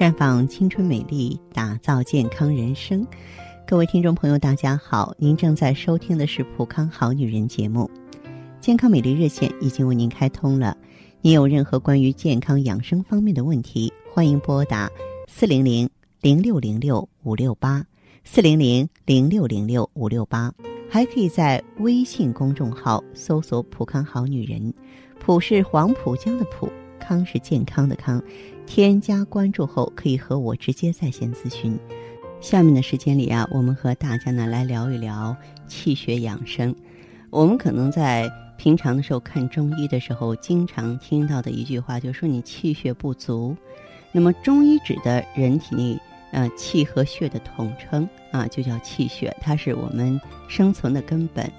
绽放青春美丽，打造健康人生。各位听众朋友，大家好，您正在收听的是《普康好女人》节目，健康美丽热线已经为您开通了。您有任何关于健康养生方面的问题，欢迎拨打四零零零六零六五六八四零零零六零六五六八，还可以在微信公众号搜索“普康好女人”，普是黄浦江的浦，康是健康的康。添加关注后，可以和我直接在线咨询。下面的时间里啊，我们和大家呢来聊一聊气血养生。我们可能在平常的时候看中医的时候，经常听到的一句话，就是说你气血不足。那么中医指的人体内呃气和血的统称啊，就叫气血，它是我们生存的根本。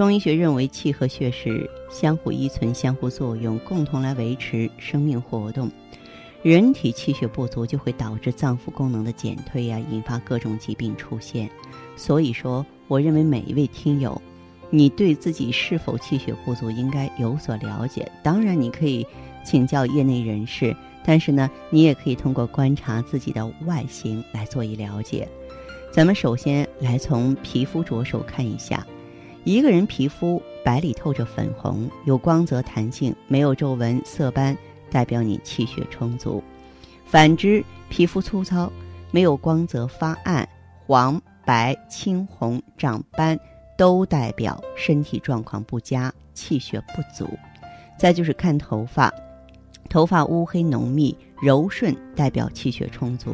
中医学认为，气和血是相互依存、相互作用，共同来维持生命活动。人体气血不足就会导致脏腑功能的减退呀，引发各种疾病出现。所以说，我认为每一位听友，你对自己是否气血不足应该有所了解。当然，你可以请教业内人士，但是呢，你也可以通过观察自己的外形来做一了解。咱们首先来从皮肤着手看一下，一个人皮肤白里透着粉红，有光泽弹性，没有皱纹色斑。代表你气血充足，反之，皮肤粗糙、没有光泽、发暗、黄、白、青红、长斑，都代表身体状况不佳、气血不足。再就是看头发，头发乌黑浓密、柔顺，代表气血充足；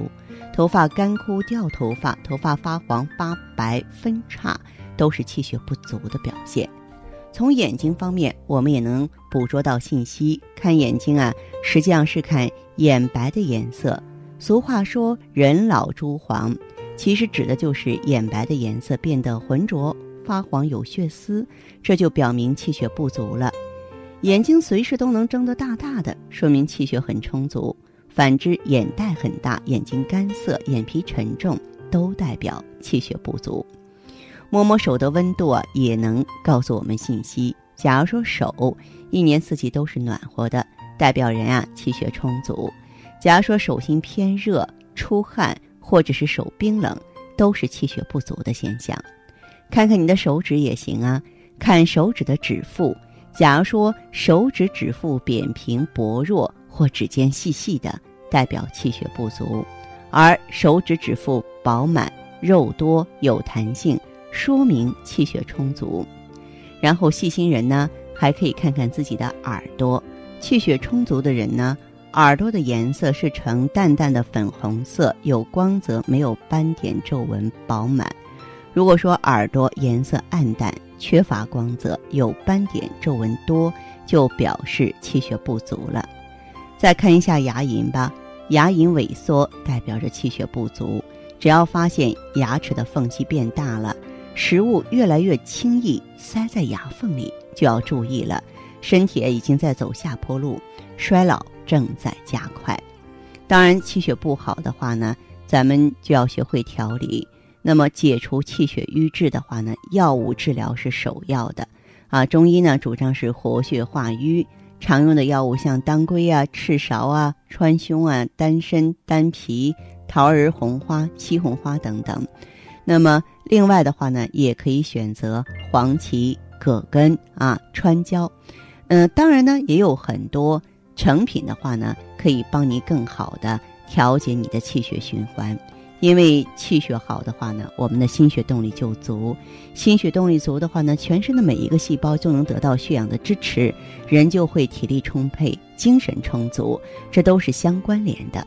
头发干枯、掉头发、头发发黄、发白、分叉，都是气血不足的表现。从眼睛方面，我们也能捕捉到信息。看眼睛啊，实际上是看眼白的颜色。俗话说“人老珠黄”，其实指的就是眼白的颜色变得浑浊、发黄、有血丝，这就表明气血不足了。眼睛随时都能睁得大大的，说明气血很充足；反之，眼袋很大、眼睛干涩、眼皮沉重，都代表气血不足。摸摸手的温度啊，也能告诉我们信息。假如说手一年四季都是暖和的，代表人啊气血充足；假如说手心偏热、出汗或者是手冰冷，都是气血不足的现象。看看你的手指也行啊，看手指的指腹。假如说手指指腹扁平薄弱或指尖细细的，代表气血不足；而手指指腹饱满、肉多、有弹性。说明气血充足，然后细心人呢，还可以看看自己的耳朵。气血充足的人呢，耳朵的颜色是呈淡淡的粉红色，有光泽，没有斑点皱纹，饱满。如果说耳朵颜色暗淡，缺乏光泽，有斑点皱纹多，就表示气血不足了。再看一下牙龈吧，牙龈萎缩代表着气血不足。只要发现牙齿的缝隙变大了。食物越来越轻易塞在牙缝里，就要注意了，身体已经在走下坡路，衰老正在加快。当然，气血不好的话呢，咱们就要学会调理。那么，解除气血瘀滞的话呢，药物治疗是首要的。啊，中医呢主张是活血化瘀，常用的药物像当归啊、赤芍啊、川芎啊、丹参、丹皮、桃儿红花、西红花等等。那么，另外的话呢，也可以选择黄芪、葛根啊、川椒。嗯，当然呢，也有很多成品的话呢，可以帮你更好的调节你的气血循环。因为气血好的话呢，我们的心血动力就足。心血动力足的话呢，全身的每一个细胞就能得到血氧的支持，人就会体力充沛、精神充足，这都是相关联的。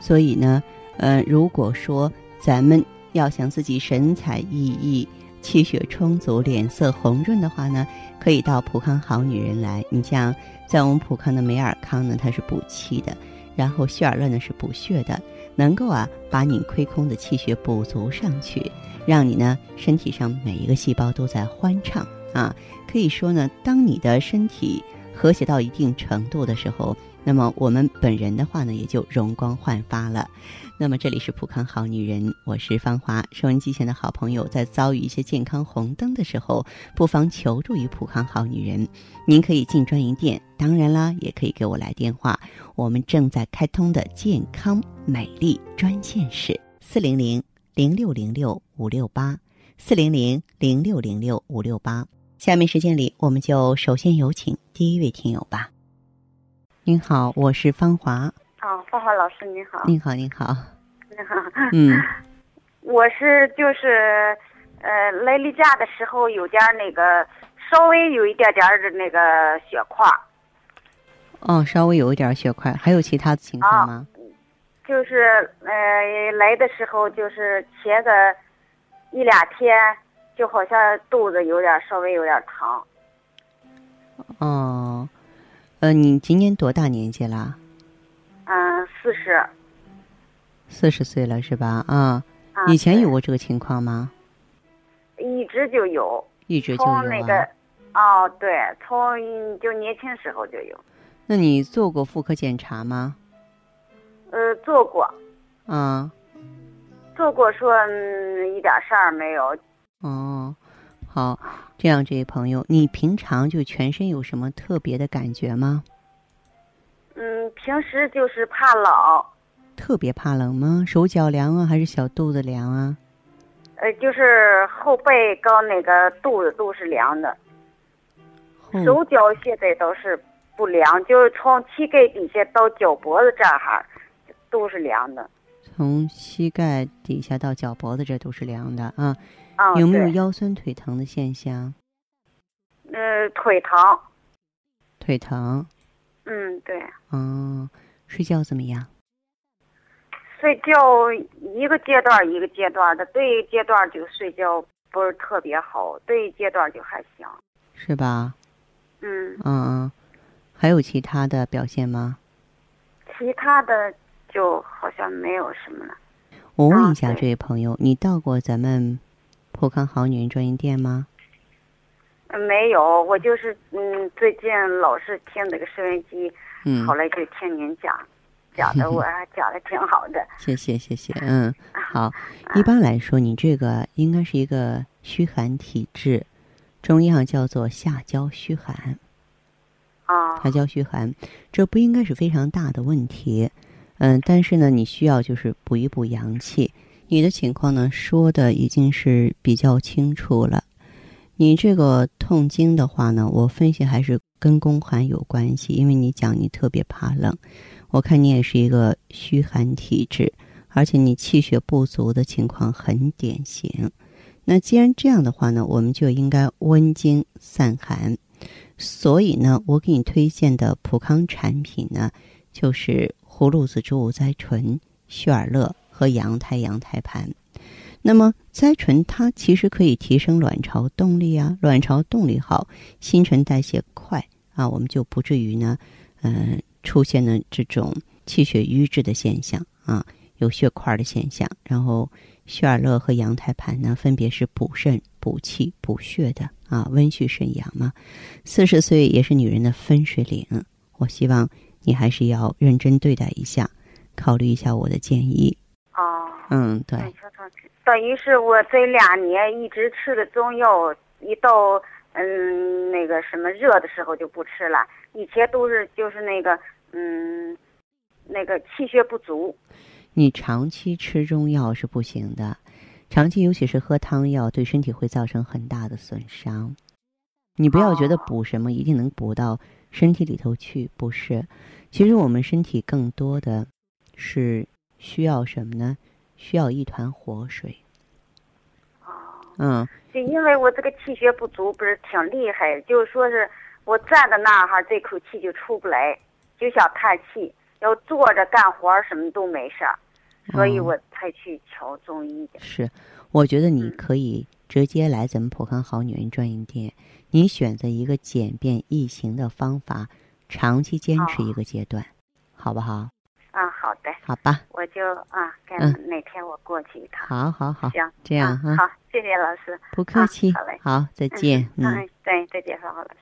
所以呢，呃，如果说咱们要想自己神采奕奕、气血充足、脸色红润的话呢，可以到普康好女人来。你像在我们普康的美尔康呢，它是补气的；然后血尔乐呢是补血的，能够啊把你亏空的气血补足上去，让你呢身体上每一个细胞都在欢畅啊。可以说呢，当你的身体和谐到一定程度的时候，那么我们本人的话呢，也就容光焕发了。那么这里是普康好女人，我是芳华。收音机前的好朋友，在遭遇一些健康红灯的时候，不妨求助于普康好女人。您可以进专营店，当然啦，也可以给我来电话。我们正在开通的健康美丽专线是四零零零六零六五六八四零零零六零六五六八。下面时间里，我们就首先有请第一位听友吧。您好，我是芳华。啊，花花老师您好。您好，您好。你好。嗯，我是就是，呃，来例假的时候有点那个，稍微有一点点的那个血块，哦，稍微有一点血块，还有其他的情况吗？就是呃来的时候就是前个一两天，就好像肚子有点稍微有点疼。哦，呃，你今年多大年纪啦？嗯，四十。四十岁了是吧？啊，啊以前有过这个情况吗？一直就有，一直就有从那个啊。，哦，对，从就年轻时候就有，那你做过妇科检查吗？呃，做过。啊，做过说、嗯、一点事儿没有，哦，好，这样，这位朋友，你平常就全身有什么特别的感觉吗？嗯，平时就是怕冷，特别怕冷吗？手脚凉啊，还是小肚子凉啊？呃，就是后背跟那个肚子都是凉的，后手脚现在都是不凉，就是从膝盖底下到脚脖子这儿都是凉的。从膝盖底下到脚脖子这都是凉的啊。啊、有没有腰酸腿疼的现象？呃，腿疼，腿疼，嗯，对，嗯，睡觉怎么样？睡觉一个阶段一个阶段的，对一阶段就睡觉不是特别好，对一阶段就还行，是吧？嗯，嗯嗯，还有其他的表现吗？其他的就好像没有什么了。我问一下这位朋友，你到过咱们普康好女人专营店吗？嗯没有，我就是嗯，最近老是听那个收音机，嗯后，来就听您讲，讲的我还 讲的挺好的。谢谢谢谢，嗯，好。一般来说，你这个应该是一个虚寒体质，中医上叫做下焦虚寒。啊下焦虚寒，这不应该是非常大的问题，嗯，但是呢，你需要就是补一补阳气。你的情况呢，说的已经是比较清楚了。你这个痛经的话呢，我分析还是跟宫寒有关系，因为你讲你特别怕冷，我看你也是一个虚寒体质，而且你气血不足的情况很典型。那既然这样的话呢，我们就应该温经散寒。所以呢，我给你推荐的普康产品呢，就是葫芦籽植物甾醇、血尔乐和羊胎羊胎盘。那么甾醇它其实可以提升卵巢动力啊，卵巢动力好，新陈代谢快啊，我们就不至于呢，嗯、出现了这种气血瘀滞的现象啊，有血块的现象。然后血尔乐和羊胎盘呢，分别是补肾、补气、补血的啊，温煦肾阳嘛。四十岁也是女人的分水岭，我希望你还是要认真对待一下，考虑一下我的建议。哦，嗯，对，等于是我这两年一直吃的中药，一到嗯那个什么热的时候就不吃了，以前都是就是那个嗯那个气血不足。你长期吃中药是不行的，长期尤其是喝汤药，对身体会造成很大的损伤。你不要觉得哦补什么一定能补到身体里头去，不是。其实我们身体更多的是需要什么呢？需要一团活水。哦，嗯，就因为我这个气血不足，不是挺厉害，就是说是我站在那儿哈，这口气就出不来，就想叹气。要坐着干活儿什么都没事儿，所以哦我才去瞧中医的。是，我觉得你嗯可以直接来咱们普康好女人专营店，你选择一个简便易行的方法，长期坚持哦一个阶段，好不好？啊，好的，好吧，我就啊，看嗯。哪天我过去一趟。好好好，行，这样哈，啊好，谢谢老师。不客气，好嘞。好，再见，嗯，对，再见，好老师。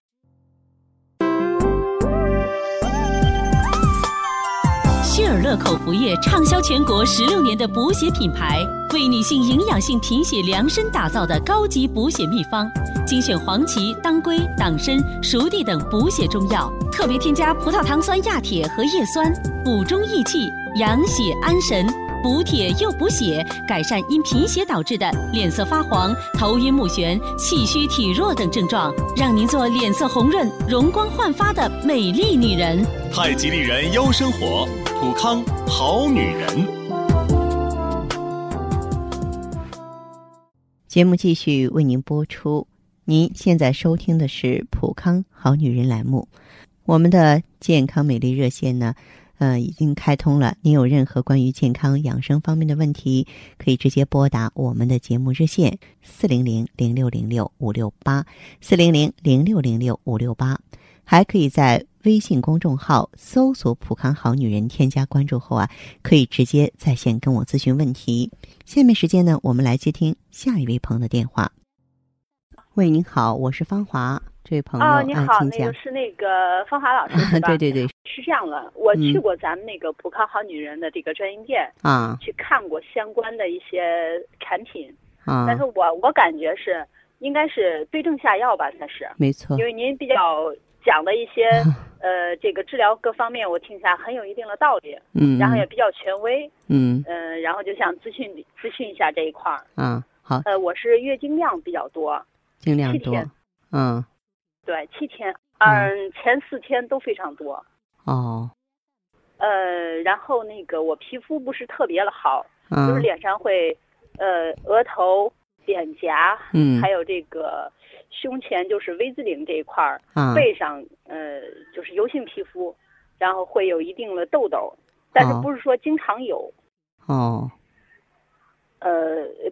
尔乐口服液畅销全国十六年的补血品牌，为女性营养性贫血量身打造的高级补血秘方，精选黄芪、当归、党参、熟地等补血中药，特别添加葡萄糖酸亚铁和叶酸，补中益气，养血安神。补铁又补血，改善因贫血导致的脸色发黄、头晕目眩、气虚体弱等症状，让您做脸色红润、容光焕发的美丽女人。太极丽人优生活，普康好女人。节目继续为您播出。您现在收听的是普康好女人栏目，我们的健康美丽热线呢？呃，已经开通了。您有任何关于健康养生方面的问题，可以直接拨打我们的节目热线四零零零六零六五六八四零零零六零六五六八，还可以在微信公众号搜索“普康好女人”，添加关注后啊，可以直接在线跟我咨询问题。下面时间呢，我们来接听下一位朋友的电话。喂，您好，我是芳华。这位朋友，你好，那个是那个芳华老师 是吧？对对对，是这样的，我去过咱们那个普康好女人的这个专营店啊，去看过相关的一些产品啊，但是我我感觉是应该是对症下药吧，才是没错，因为您比较讲的一些呃这个治疗各方面，我听起来很有一定的道理，嗯，然后也比较权威，嗯。嗯，然后就想咨询咨询一下这一块儿。啊，好，呃，我是月经量比较多，经量多，嗯。对，七天，嗯，前四天都非常多。哦。呃，然后那个我皮肤不是特别的好，嗯，就是脸上会，呃，额头、脸颊，嗯，还有这个胸前就是 V 字领这一块儿，啊，背上，呃，就是油性皮肤，然后会有一定的痘痘，但是不是说经常有。哦。呃，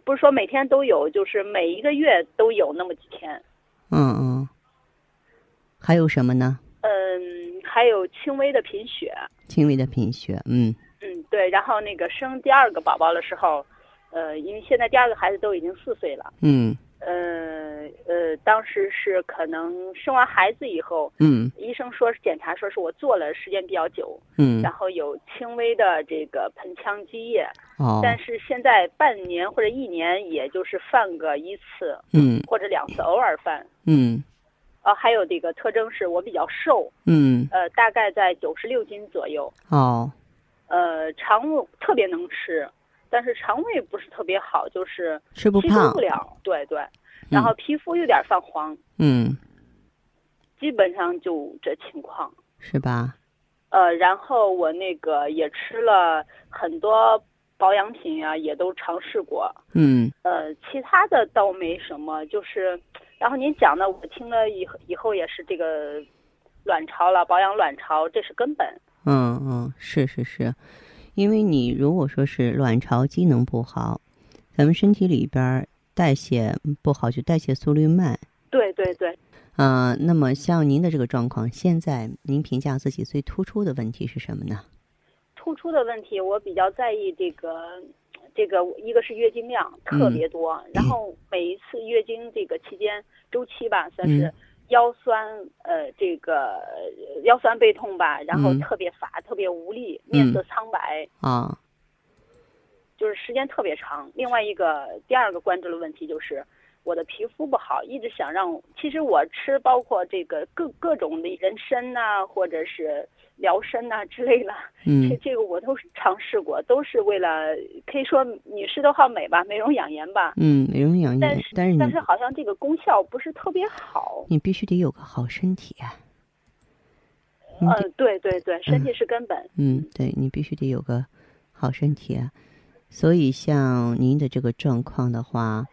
不是说每天都有，就是每一个月都有那么几天。嗯嗯。还有什么呢？嗯，还有轻微的贫血。轻微的贫血，嗯。嗯，对。然后那个生第二个宝宝的时候，呃，因为现在第二个孩子都已经四岁了。嗯。呃呃，当时是可能生完孩子以后，嗯，医生说是检查说是我做了时间比较久，嗯，然后有轻微的这个盆腔积液。哦。但是现在半年或者一年，也就是犯个一次，嗯，或者两次，偶尔犯。嗯。呃，还有这个特征是我比较瘦，嗯，呃，大概在九十六斤左右。哦，呃，肠胃特别能吃，但是肠胃不是特别好，就是吃不胖不了。对对，然后皮肤有点泛黄。嗯，基本上就这情况。是吧？呃，然后我那个也吃了很多保养品啊，也都尝试过。嗯。呃，其他的倒没什么，就是。然后您讲的，我听了以后以后也是这个卵巢了，保养卵巢这是根本。嗯嗯，是是是，因为你如果说是卵巢机能不好，咱们身体里边代谢不好，就代谢速率慢。对对对。嗯，那么像您的这个状况，现在您评价自己最突出的问题是什么呢？突出的问题，我比较在意这个。这个一个是月经量特别多，然后每一次月经这个期间周期吧，算是腰酸，呃，这个腰酸背痛吧，然后特别乏，特别无力，面色苍白啊，就是时间特别长。另外一个第二个关注的问题就是我的皮肤不好，一直想让，其实我吃包括这个各各种的人参呐，或者是。疗身呐之类的，这这个我都是尝试过，都是为了可以说女士都好美吧，美容养颜吧。嗯，美容养颜，但是但是但是好像这个功效不是特别好。你必须得有个好身体啊。嗯，对对对，身体是根本。嗯，对你必须得有个好身体啊。所以像您的这个状况的话，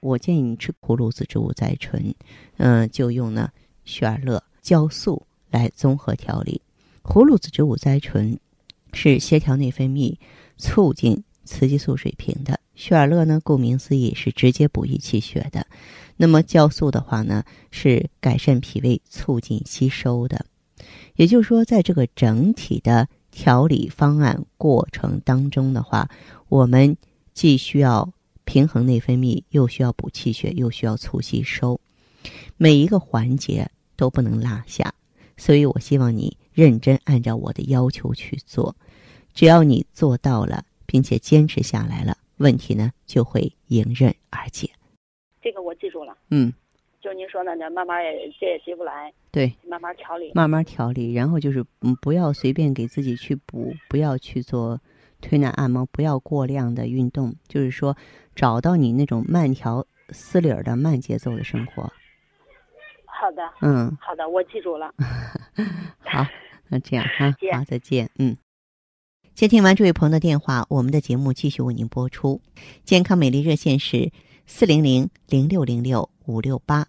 我建议你吃葫芦籽植物甾醇，嗯，就用呢雪尔乐酵素来综合调理。葫芦籽植物甾醇是协调内分泌、促进雌激素水平的。血尔乐呢，顾名思义是直接补益气血的。那么酵素的话呢，是改善脾胃、促进吸收的。也就是说，在这个整体的调理方案过程当中的话，我们既需要平衡内分泌，又需要补气血，又需要促吸收，每一个环节都不能落下。所以我希望你。认真按照我的要求去做，只要你做到了，并且坚持下来了，问题呢就会迎刃而解。这个我记住了。嗯，就您说的，那慢慢也这也急不来，对，慢慢调理。慢慢调理，然后就是嗯，不要随便给自己去补，不要去做推拿按摩，不要过量的运动，就是说找到你那种慢条斯理儿的慢节奏的生活。好的，嗯，好的，我记住了。好，那这样哈，好，再见，嗯。接听完这位朋友的电话，我们的节目继续为您播出。健康美丽热线是四零零零六零六五六八，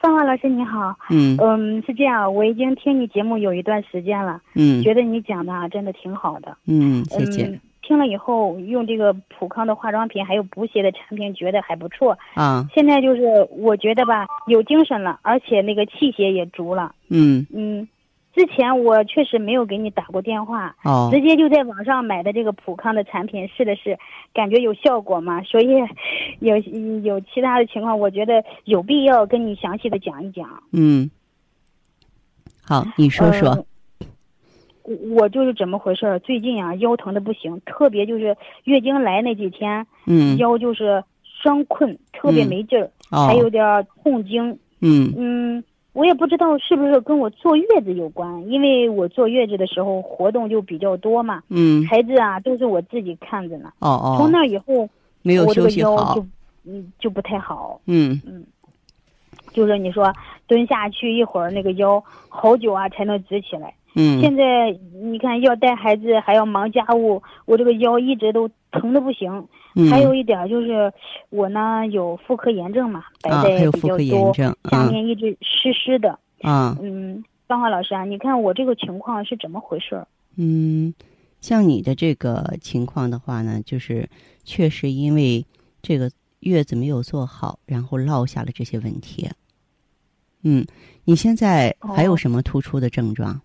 芳华老师你好。嗯嗯，是这样，我已经听你节目有一段时间了，嗯觉得你讲的啊真的挺好的。嗯，谢谢嗯，听了以后用这个普康的化妆品还有补血的产品，觉得还不错。啊，现在就是我觉得吧，有精神了，而且那个气血也足了。嗯嗯，之前我确实没有给你打过电话，哦直接就在网上买的这个普康的产品试了试，感觉有效果嘛，所以有有其他的情况，我觉得有必要跟你详细的讲一讲。嗯，好，你说说。呃我我就是怎么回事儿？最近啊，腰疼的不行，特别就是月经来那几天，嗯腰就是酸困，特别嗯没劲儿，哦还有点儿痛经。嗯嗯，我也不知道是不是跟我坐月子有关，因为我坐月子的时候活动就比较多嘛，嗯孩子啊都是我自己看着呢。哦哦，从那以后，没有我这个腰休息好就。嗯就不太好，嗯嗯就是你说蹲下去一会儿，那个腰好久啊才能直起来。嗯现在你看要带孩子，还要忙家务，我这个腰一直都疼的不行。嗯，还有一点就是我呢有妇科炎症嘛，白啊，带比较还有妇科炎多，症，下嗯面一直湿湿的。啊嗯，芳华老师啊，你看我这个情况是怎么回事儿？嗯，像你的这个情况的话呢，就是确实因为这个月子没有做好，然后落下了这些问题。嗯，你现在还有哦什么突出的症状？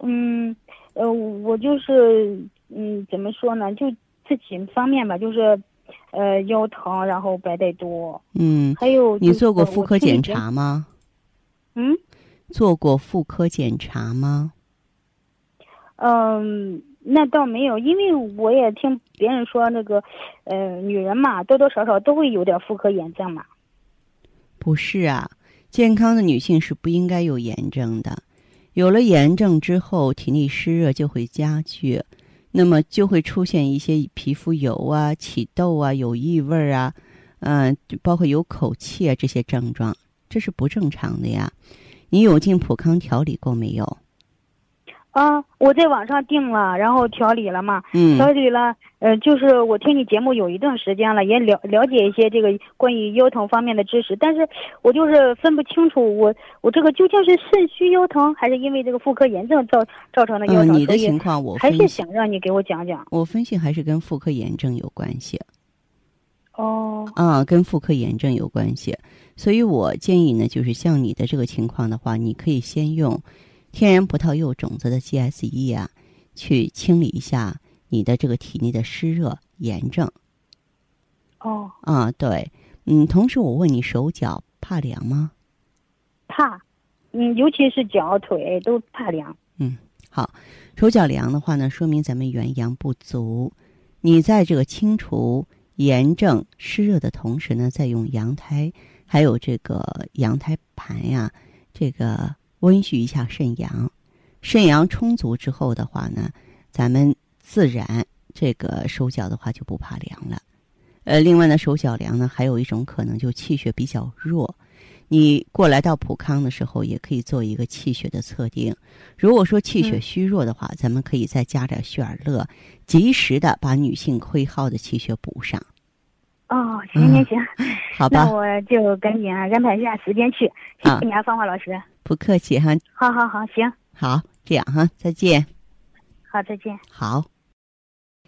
嗯，呃，我就是嗯，怎么说呢？就这几方面吧，就是呃腰疼，然后白带多，嗯，还有、你做过妇科检？查吗？嗯做过妇科检查吗？嗯，那倒没有，因为我也听别人说那个，呃，女人嘛，多多少少都会有点妇科炎症嘛。不是啊，健康的女性是不应该有炎症的。有了炎症之后，体内湿热就会加剧，那么就会出现一些皮肤油啊、起痘啊、有异味啊，嗯、包括有口气啊这些症状，这是不正常的呀。你有进普康调理过没有？啊，我在网上订了，然后调理了嘛，嗯调理了，呃，就是我听你节目有一段时间了，也了了解一些这个关于腰疼方面的知识，但是我就是分不清楚我我这个究竟是肾虚腰疼，还是因为这个妇科炎症造造成的腰嗯，疼，你的情况我还，是想让你给我讲讲。我分析还是跟妇科炎症有关系。哦，啊，跟妇科炎症有关系，所以我建议呢，就是像你的这个情况的话，你可以先用天然葡萄柚种子的 GSE 啊，去清理一下你的这个体内的湿热炎症哦，啊。对，嗯，同时我问你，手脚怕凉吗？怕，嗯，尤其是脚腿都怕凉。嗯好，手脚凉的话呢，说明咱们元阳不足。你在这个清除炎症湿热的同时呢，再用羊胎，还有这个羊胎盘呀，这个温煦一下肾阳。肾阳充足之后的话呢，咱们自然这个手脚的话就不怕凉了。呃，另外呢，手脚凉呢，还有一种可能就气血比较弱。你过来到普康的时候，也可以做一个气血的测定。如果说气血嗯虚弱的话，咱们可以再加点血尔乐，及时的把女性亏耗的气血补上，哦，行行行，好吧那？我就赶紧啊安排一下时间去。谢啊谢你啊，芳华老师。不客气哈，好好好，行，好，这样哈，再见。好，再见。好，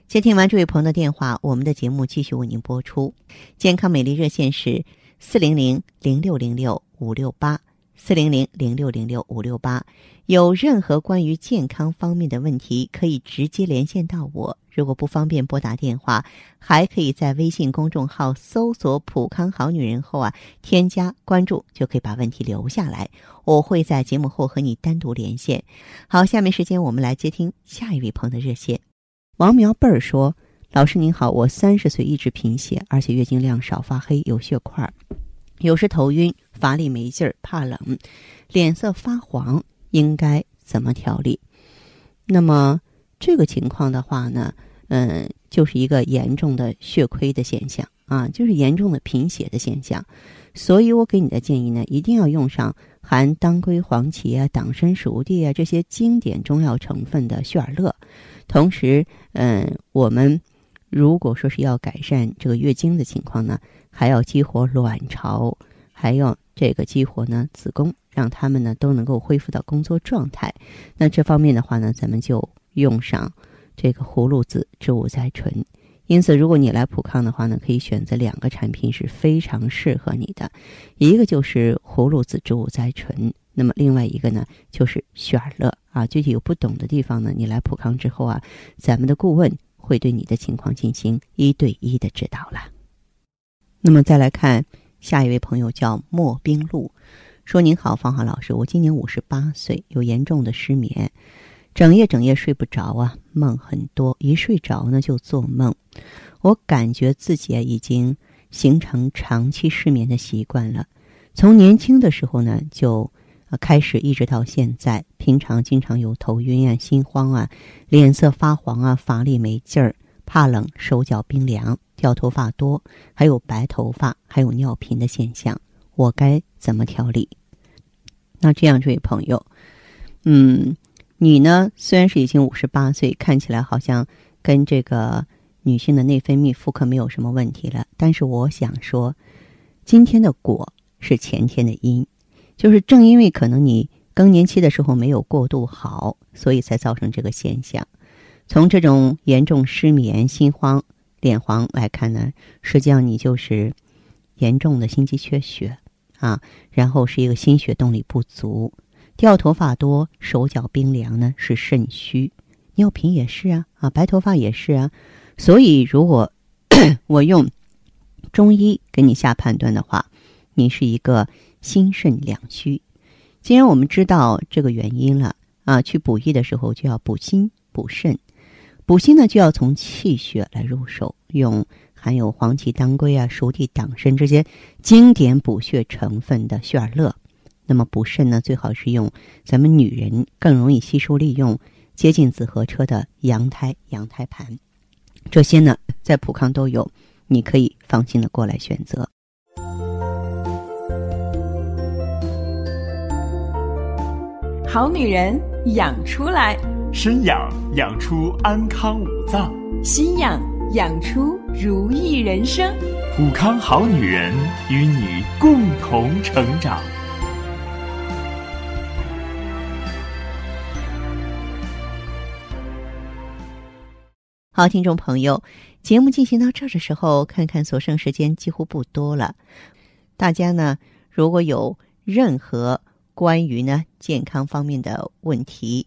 接听完这位朋友的电话，我们的节目继续为您播出。健康美丽热线是四零零零六零六五六八四零零零六零六五六八。有任何关于健康方面的问题，可以直接连线到我。如果不方便拨打电话，还可以在微信公众号搜索“普康好女人”后啊，添加关注，就可以把问题留下来。我会在节目后和你单独连线。好，下面时间我们来接听下一位朋友的热线。王苗贝儿说：“老师您好，我三十岁一直贫血，而且月经量少、发黑、有血块，有时头晕、乏力、没劲儿、怕冷、脸色发黄，应该怎么调理？”那么这个情况的话呢，嗯，就是一个严重的血亏的现象啊，就是严重的贫血的现象。所以我给你的建议呢，一定要用上含当归、黄芪啊、党参、熟地啊这些经典中药成分的血尔乐。同时，嗯，我们如果说是要改善这个月经的情况呢，还要激活卵巢，还要这个激活呢子宫，让他们呢都能够恢复到工作状态。那这方面的话呢，咱们就用上这个葫芦籽植物甾醇。因此，如果你来普康的话呢，可以选择两个产品是非常适合你的，一个就是葫芦籽植物甾醇，那么另外一个呢就是雪尔乐啊。具体有不懂的地方呢，你来普康之后啊，咱们的顾问会对你的情况进行一对一的指导了。那么再来看下一位朋友叫莫冰露，说：“您好，芳华老师，我今年五十八岁，有严重的失眠。”整夜整夜睡不着啊，梦很多，一睡着呢就做梦。我感觉自己啊已经形成长期失眠的习惯了。从年轻的时候呢就开始，一直到现在，平常经常有头晕啊、心慌啊、脸色发黄啊、乏力没劲儿、怕冷、手脚冰凉、掉头发多，还有白头发，还有尿频的现象。我该怎么调理？那这样，这位朋友，嗯。你呢？虽然是已经五十八岁，看起来好像跟这个女性的内分泌、妇科没有什么问题了，但是我想说，今天的果是前天的因，就是正因为可能你更年期的时候没有过渡好，所以才造成这个现象。从这种严重失眠、心慌、脸黄来看呢，实际上你就是严重的心肌缺血啊，然后是一个心血动力不足。掉头发多、手脚冰凉呢，是肾虚；尿频也是啊，啊，白头发也是啊。所以，如果 我用中医给你下判断的话，你是一个心肾两虚。既然我们知道这个原因了啊，去补益的时候就要补心补肾。补心呢，就要从气血来入手，用含有黄芪、当归啊、熟地、党参这些经典补血成分的血尔乐。那么补肾呢，最好是用咱们女人更容易吸收利用、接近紫河车的羊胎羊胎盘，这些呢在普康都有，你可以放心的过来选择。好女人养出来，身养养出安康五脏，心养养出如意人生。普康好女人与你共同成长。好，听众朋友，节目进行到这儿的时候，看看所剩时间几乎不多了。大家呢，如果有任何关于呢健康方面的问题，